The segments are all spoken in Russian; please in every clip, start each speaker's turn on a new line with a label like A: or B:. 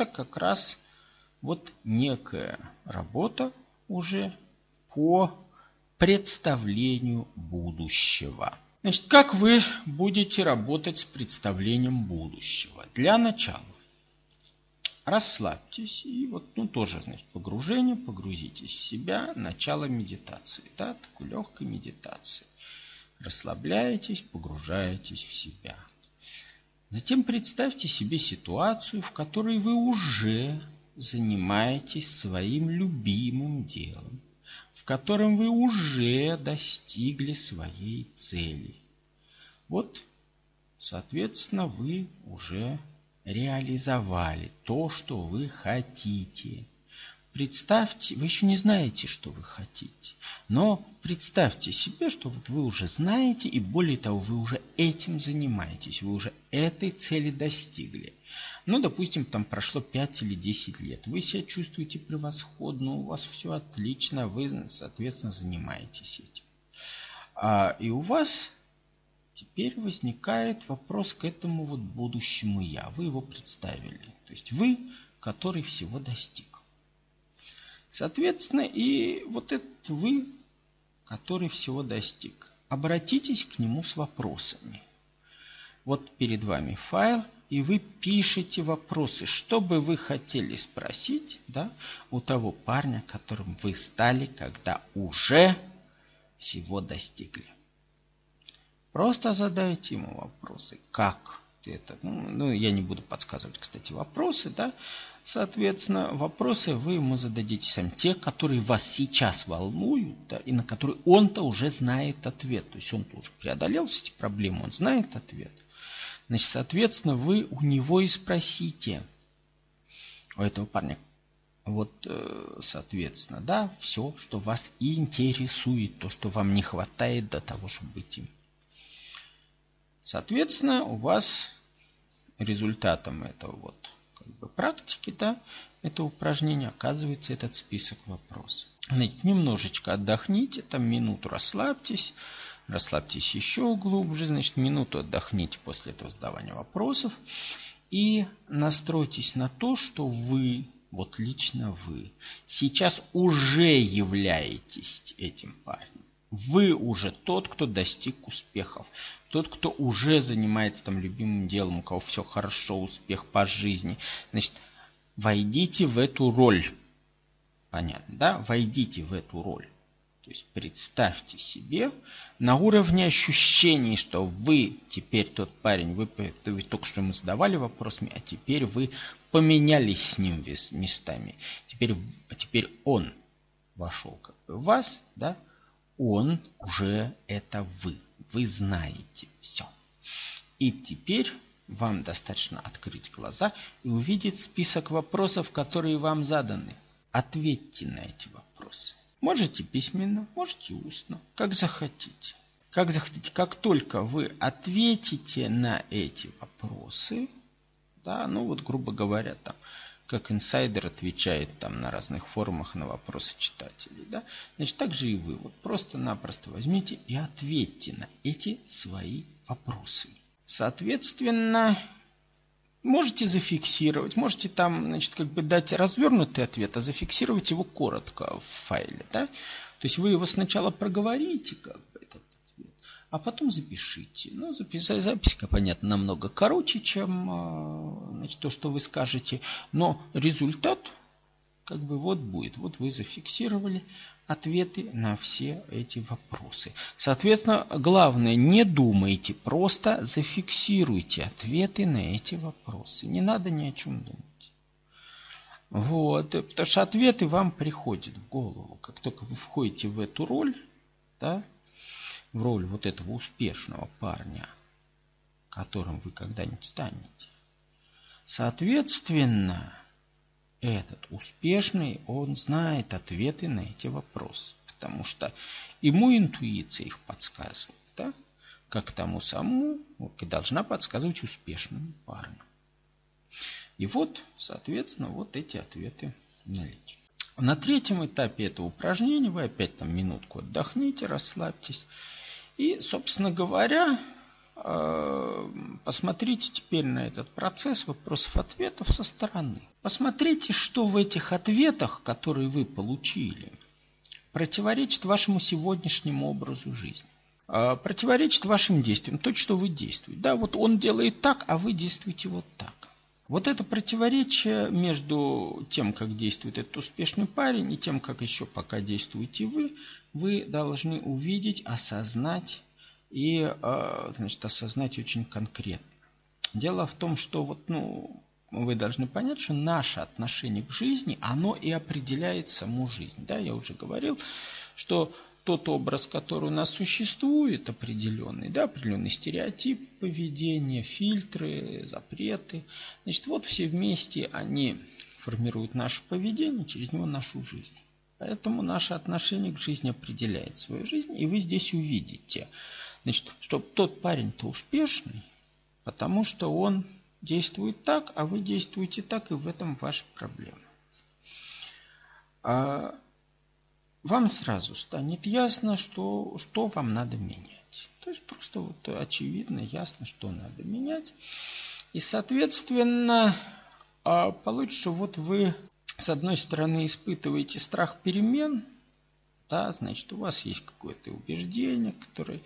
A: это как раз вот некая работа уже по представлению будущего. Значит, как вы будете работать с представлением будущего? Для начала расслабьтесь и вот, ну, тоже, значит, погружение, погрузитесь в себя, начало медитации, да, такой легкой медитации. Расслабляетесь, погружаетесь в себя. Затем представьте себе ситуацию, в которой вы уже занимаетесь своим любимым делом, в котором вы уже достигли своей цели. Вот, соответственно, вы уже реализовали то, что вы хотите. Представьте, вы еще не знаете, что вы хотите, но представьте себе, что вот вы уже знаете, и более того, вы уже этим занимаетесь, вы уже этой цели достигли. Ну, допустим, там прошло 5 или 10 лет. Вы себя чувствуете превосходно, у вас все отлично, вы, соответственно, занимаетесь этим. А, и у вас теперь возникает вопрос к этому вот будущему я. Вы его представили. То есть вы, который всего достиг. Соответственно, и вот этот вы, который всего достиг, обратитесь к нему с вопросами. Вот перед вами файл, и вы пишете вопросы, что бы вы хотели спросить да, у того парня, которым вы стали, когда уже всего достигли. Просто задайте ему вопросы. Как ты это? Ну, ну, я не буду подсказывать, кстати, вопросы, да. Соответственно, вопросы вы ему зададите сами, те, которые вас сейчас волнуют, да, и на которые он-то уже знает ответ. То есть он-то уже преодолел все эти проблемы, он знает ответ. Значит, соответственно, вы у него и спросите, у этого парня, вот, э, соответственно, да, все, что вас интересует, то, что вам не хватает до того, чтобы быть им. Соответственно, у вас результатом этого вот практики, да, это упражнение оказывается этот список вопросов. Значит, немножечко отдохните, там минуту расслабьтесь, расслабьтесь еще глубже, значит, минуту отдохните после этого задавания вопросов и настройтесь на то, что вы, вот лично вы, сейчас уже являетесь этим парнем. Вы уже тот, кто достиг успехов. Тот, кто уже занимается там любимым делом, у кого все хорошо, успех по жизни. Значит, войдите в эту роль. Понятно, да? Войдите в эту роль. То есть представьте себе на уровне ощущений, что вы теперь тот парень, вы, вы только что ему задавали вопросами, а теперь вы поменялись с ним местами. Теперь, теперь он вошел как бы в вас, да? Он уже это вы. Вы знаете все. И теперь вам достаточно открыть глаза и увидеть список вопросов, которые вам заданы. Ответьте на эти вопросы. Можете письменно, можете устно, как захотите. Как захотите, как только вы ответите на эти вопросы, да, ну вот, грубо говоря, там, как инсайдер отвечает там на разных форумах на вопросы читателей. Да? Значит, так же и вы. Вот просто-напросто возьмите и ответьте на эти свои вопросы. Соответственно, можете зафиксировать, можете там, значит, как бы дать развернутый ответ, а зафиксировать его коротко в файле. Да? То есть вы его сначала проговорите, как а потом запишите. Ну, записать записка, понятно, намного короче, чем а, значит, то, что вы скажете, но результат как бы вот будет. Вот вы зафиксировали ответы на все эти вопросы. Соответственно, главное, не думайте, просто зафиксируйте ответы на эти вопросы. Не надо ни о чем думать. Вот, потому что ответы вам приходят в голову. Как только вы входите в эту роль, да, в роль вот этого успешного парня, которым вы когда-нибудь станете. Соответственно, этот успешный, он знает ответы на эти вопросы, потому что ему интуиция их подсказывает, да? как тому самому и должна подсказывать успешному парню. И вот, соответственно, вот эти ответы наличие. На третьем этапе этого упражнения вы опять там минутку отдохните, расслабьтесь. И, собственно говоря, э, посмотрите теперь на этот процесс вопросов-ответов со стороны. Посмотрите, что в этих ответах, которые вы получили, противоречит вашему сегодняшнему образу жизни. Э, противоречит вашим действиям, то, что вы действуете. Да, вот он делает так, а вы действуете вот так. Вот это противоречие между тем, как действует этот успешный парень, и тем, как еще пока действуете вы, вы должны увидеть, осознать и, э, значит, осознать очень конкретно. Дело в том, что вот, ну, вы должны понять, что наше отношение к жизни, оно и определяет саму жизнь. Да, я уже говорил, что тот образ, который у нас существует, определенный, да, определенный стереотип поведения, фильтры, запреты, значит, вот все вместе они формируют наше поведение, через него нашу жизнь. Поэтому наше отношение к жизни определяет свою жизнь, и вы здесь увидите, значит, что тот парень-то успешный, потому что он действует так, а вы действуете так, и в этом ваша проблема. Вам сразу станет ясно, что, что вам надо менять. То есть просто вот очевидно, ясно, что надо менять. И, соответственно, а, получится, вот вы, с одной стороны, испытываете страх перемен, да, значит, у вас есть какое-то убеждение, которое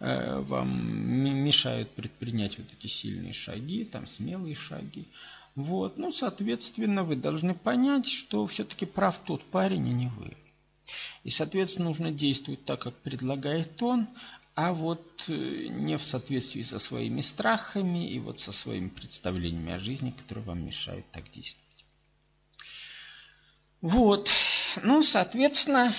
A: э, вам мешают предпринять вот эти сильные шаги, там смелые шаги. Вот, ну, соответственно, вы должны понять, что все-таки прав тот парень, а не вы. И, соответственно, нужно действовать так, как предлагает он, а вот э, не в соответствии со своими страхами и вот со своими представлениями о жизни, которые вам мешают так действовать. Вот. Ну, соответственно,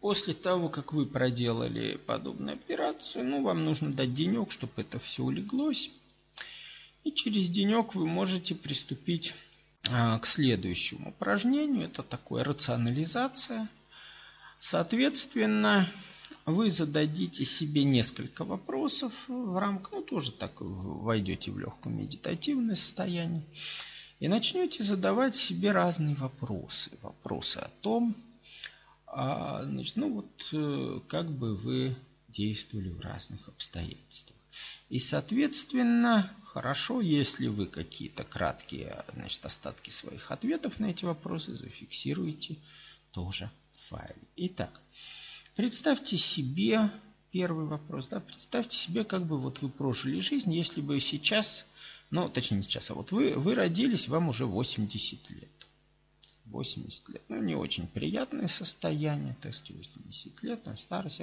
A: после того, как вы проделали подобную операцию, ну, вам нужно дать денек, чтобы это все улеглось. И через денек вы можете приступить а, к следующему упражнению. Это такое рационализация – Соответственно, вы зададите себе несколько вопросов в рамках, ну тоже так войдете в легкое медитативное состояние и начнете задавать себе разные вопросы. Вопросы о том, а, значит, ну вот э, как бы вы действовали в разных обстоятельствах. И, соответственно, хорошо, если вы какие-то краткие значит, остатки своих ответов на эти вопросы зафиксируете тоже в файле. Итак, представьте себе первый вопрос, да, представьте себе, как бы вот вы прожили жизнь, если бы сейчас, ну, точнее не сейчас, а вот вы, вы родились, вам уже 80 лет. 80 лет. Ну, не очень приятное состояние, то есть 80 лет, там, старость.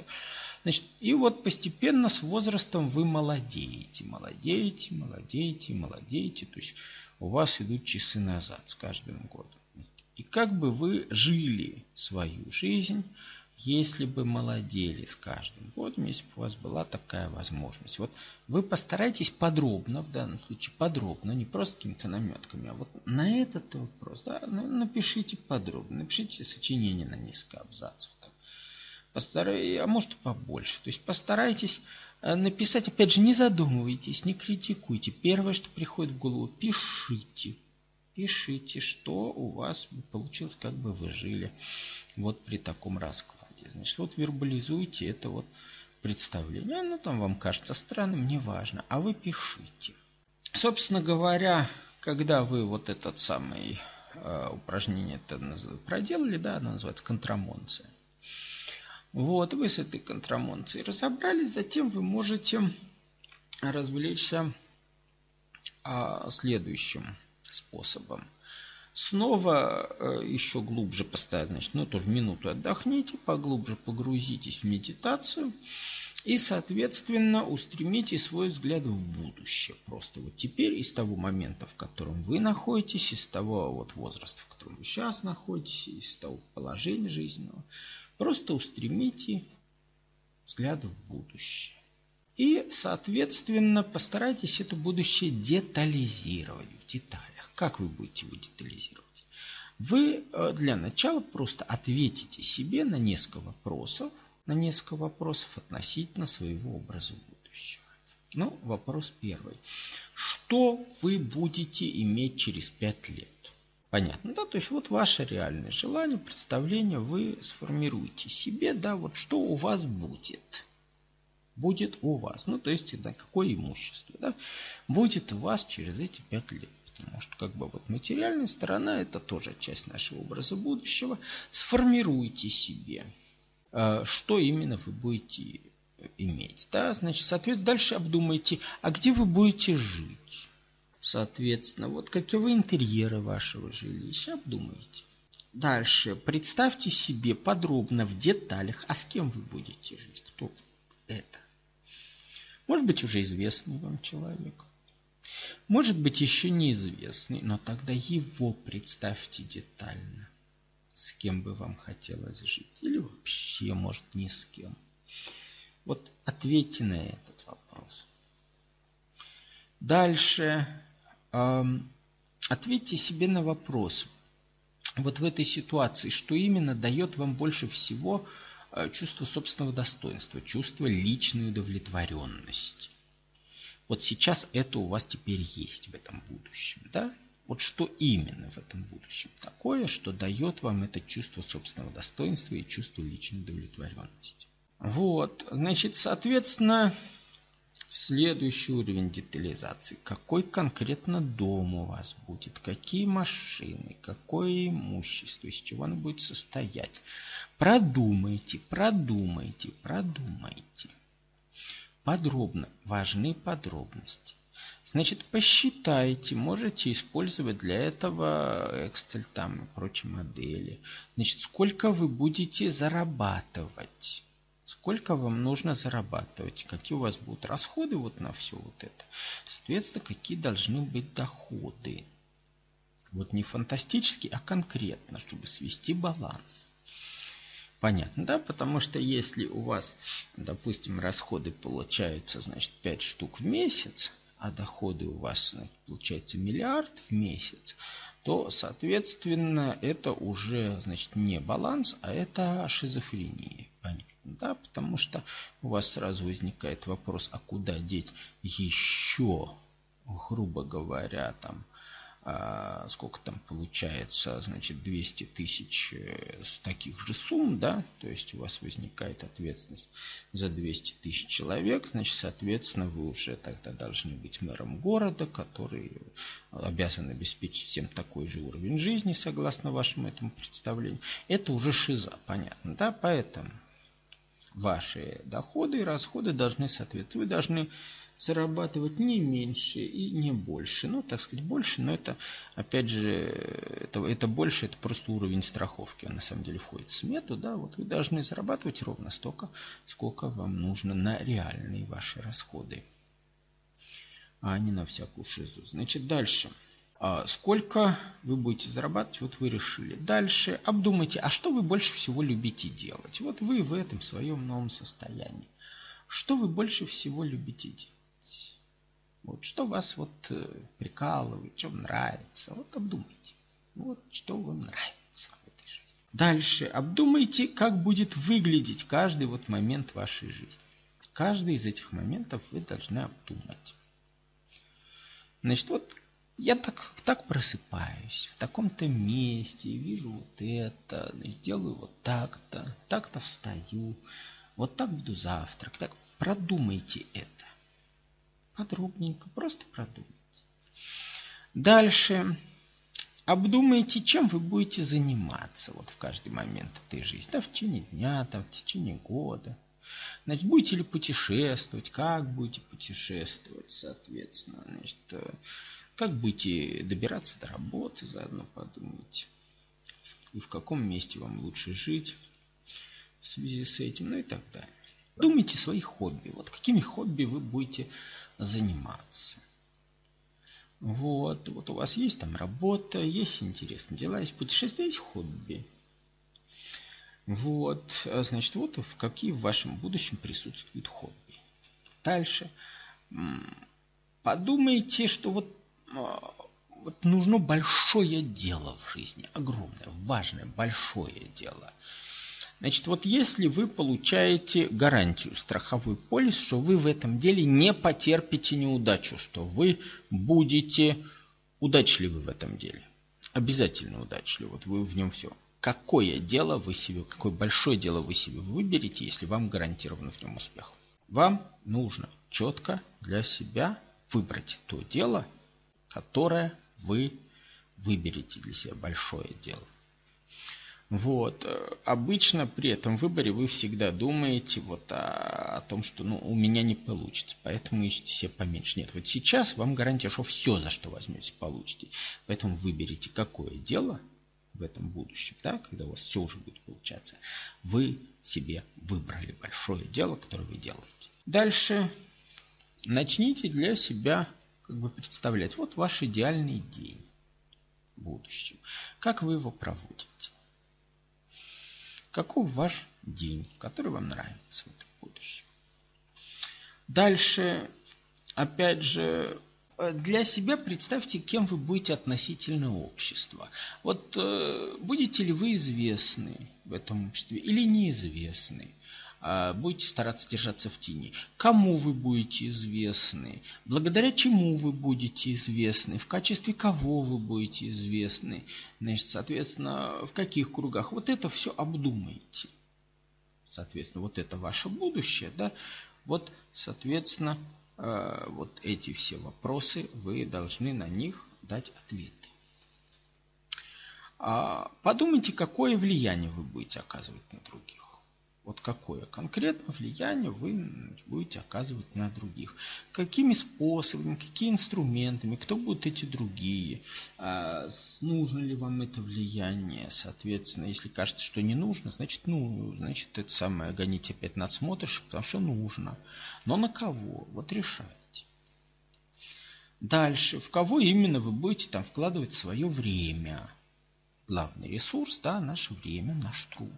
A: Значит, и вот постепенно с возрастом вы молодеете, молодеете, молодеете, молодеете. То есть у вас идут часы назад с каждым годом. И как бы вы жили свою жизнь, если бы молодели с каждым годом, если бы у вас была такая возможность. Вот вы постарайтесь подробно, в данном случае подробно, не просто какими-то наметками, а вот на этот вопрос, да, напишите подробно, напишите сочинение на несколько абзацев. Там. Постарай, а может побольше. То есть постарайтесь э, написать, опять же, не задумывайтесь, не критикуйте. Первое, что приходит в голову, пишите пишите, что у вас получилось, как бы вы жили вот при таком раскладе. Значит, вот вербализуйте это вот представление. Оно там вам кажется странным, неважно, а вы пишите. Собственно говоря, когда вы вот этот самый э, упражнение это проделали, да, оно называется контрамонция. Вот, вы с этой контрамонцией разобрались, затем вы можете развлечься а, следующим способом. Снова э, еще глубже поставить, значит, ну тоже минуту отдохните, поглубже погрузитесь в медитацию и, соответственно, устремите свой взгляд в будущее. Просто вот теперь из того момента, в котором вы находитесь, из того вот возраста, в котором вы сейчас находитесь, из того положения жизненного, просто устремите взгляд в будущее. И, соответственно, постарайтесь это будущее детализировать в деталях. Как вы будете его детализировать? Вы э, для начала просто ответите себе на несколько вопросов, на несколько вопросов относительно своего образа будущего. Ну, вопрос первый. Что вы будете иметь через пять лет? Понятно, да? То есть вот ваше реальное желание, представление вы сформируете себе, да, вот что у вас будет. будет у вас. Ну, то есть, да, какое имущество, да, будет у вас через эти пять лет. Что, как бы, вот материальная сторона – это тоже часть нашего образа будущего. Сформируйте себе, э, что именно вы будете иметь. Да? Значит, соответственно, дальше обдумайте, а где вы будете жить. Соответственно, вот каковы интерьеры вашего жилища, обдумайте. Дальше, представьте себе подробно в деталях, а с кем вы будете жить, кто это. Может быть, уже известный вам человек. Может быть, еще неизвестный, но тогда его представьте детально. С кем бы вам хотелось жить. Или вообще, может, ни с кем. Вот ответьте на этот вопрос. Дальше. Эм, ответьте себе на вопрос. Вот в этой ситуации, что именно дает вам больше всего э, чувство собственного достоинства, чувство личной удовлетворенности. Вот сейчас это у вас теперь есть в этом будущем, да? Вот что именно в этом будущем такое, что дает вам это чувство собственного достоинства и чувство личной удовлетворенности. Вот, значит, соответственно, следующий уровень детализации. Какой конкретно дом у вас будет, какие машины, какое имущество, из чего оно будет состоять. Продумайте, продумайте, продумайте. Подробно, важны подробности. Значит, посчитайте, можете использовать для этого Excel там и прочие модели. Значит, сколько вы будете зарабатывать сколько вам нужно зарабатывать, какие у вас будут расходы вот на все вот это. Соответственно, какие должны быть доходы. Вот не фантастически, а конкретно, чтобы свести баланс. Понятно, да? Потому что если у вас, допустим, расходы получаются, значит, 5 штук в месяц, а доходы у вас, значит, получается миллиард в месяц, то, соответственно, это уже, значит, не баланс, а это шизофрения. Понятно, да? Потому что у вас сразу возникает вопрос, а куда деть еще, грубо говоря, там, а, сколько там получается, значит, 200 тысяч э, с таких же сумм, да, то есть у вас возникает ответственность за 200 тысяч человек, значит, соответственно, вы уже тогда должны быть мэром города, который обязан обеспечить всем такой же уровень жизни, согласно вашему этому представлению. Это уже шиза, понятно, да, поэтому ваши доходы и расходы должны соответствовать. Вы должны зарабатывать не меньше и не больше. Ну, так сказать, больше, но это, опять же, это, это больше, это просто уровень страховки. Он на самом деле входит в смету, да, вот вы должны зарабатывать ровно столько, сколько вам нужно на реальные ваши расходы, а не на всякую шизу. Значит, дальше. А сколько вы будете зарабатывать, вот вы решили. Дальше обдумайте, а что вы больше всего любите делать? Вот вы в этом своем новом состоянии. Что вы больше всего любите делать? Вот что вас вот э, прикалывает, вам нравится. Вот обдумайте. Вот что вам нравится в этой жизни. Дальше обдумайте, как будет выглядеть каждый вот момент вашей жизни. Каждый из этих моментов вы должны обдумать. Значит, вот я так, так просыпаюсь, в таком-то месте, вижу вот это, делаю вот так-то, так-то встаю, вот так буду завтрак. Так продумайте это подробненько, просто продумайте. Дальше обдумайте, чем вы будете заниматься вот в каждый момент этой жизни, да, в течение дня, там, в течение года. Значит, будете ли путешествовать, как будете путешествовать, соответственно, значит, э, как будете добираться до работы, заодно подумайте. И в каком месте вам лучше жить в связи с этим, ну и так далее. Думайте свои хобби. Вот какими хобби вы будете заниматься. Вот, вот у вас есть там работа, есть интересные дела, есть путешествия, есть хобби. Вот, а значит, вот в какие в вашем будущем присутствуют хобби. Дальше. Подумайте, что вот, а, вот нужно большое дело в жизни, огромное, важное, большое дело – Значит, вот если вы получаете гарантию, страховой полис, что вы в этом деле не потерпите неудачу, что вы будете удачливы в этом деле. Обязательно удачливы, вот вы в нем все. Какое дело вы себе, какое большое дело вы себе выберете, если вам гарантировано в нем успех? Вам нужно четко для себя выбрать то дело, которое вы выберете для себя, большое дело. Вот. Обычно при этом выборе вы всегда думаете вот о, о том, что ну, у меня не получится, поэтому ищите себе поменьше. Нет, вот сейчас вам гарантия, что все, за что возьмете, получите. Поэтому выберите, какое дело в этом будущем, да, когда у вас все уже будет получаться, вы себе выбрали большое дело, которое вы делаете. Дальше начните для себя как бы представлять, вот ваш идеальный день в будущем. Как вы его проводите? Каков ваш день, который вам нравится в этом будущем? Дальше, опять же, для себя представьте, кем вы будете относительно общества. Вот э, будете ли вы известны в этом обществе или неизвестны? А, будете стараться держаться в тени. Кому вы будете известны? Благодаря чему вы будете известны? В качестве кого вы будете известны? Значит, соответственно, в каких кругах? Вот это все обдумайте. Соответственно, вот это ваше будущее, да? Вот, соответственно, э, вот эти все вопросы, вы должны на них дать ответы. А, подумайте, какое влияние вы будете оказывать на других. Вот какое конкретно влияние вы будете оказывать на других. Какими способами, какими инструментами, кто будут эти другие. А, нужно ли вам это влияние. Соответственно, если кажется, что не нужно, значит, ну, значит, это самое гонить опять надсмотришь, потому что нужно. Но на кого? Вот решайте. Дальше. В кого именно вы будете там вкладывать свое время? Главный ресурс, да, наше время, наш труд.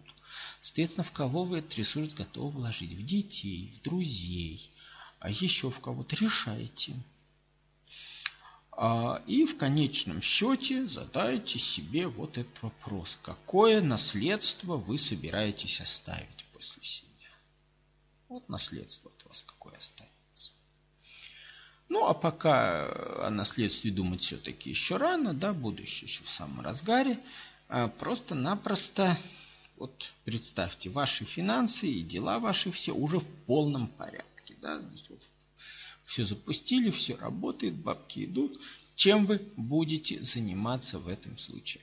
A: Соответственно, в кого вы этот ресурс готовы вложить? В детей, в друзей, а еще в кого-то решайте. А, и в конечном счете задайте себе вот этот вопрос. Какое наследство вы собираетесь оставить после себя? Вот наследство от вас какое останется. Ну, а пока о наследстве думать все-таки еще рано, да, будущее еще в самом разгаре, а просто-напросто вот представьте, ваши финансы и дела ваши все уже в полном порядке. Да? Вот все запустили, все работает, бабки идут. Чем вы будете заниматься в этом случае?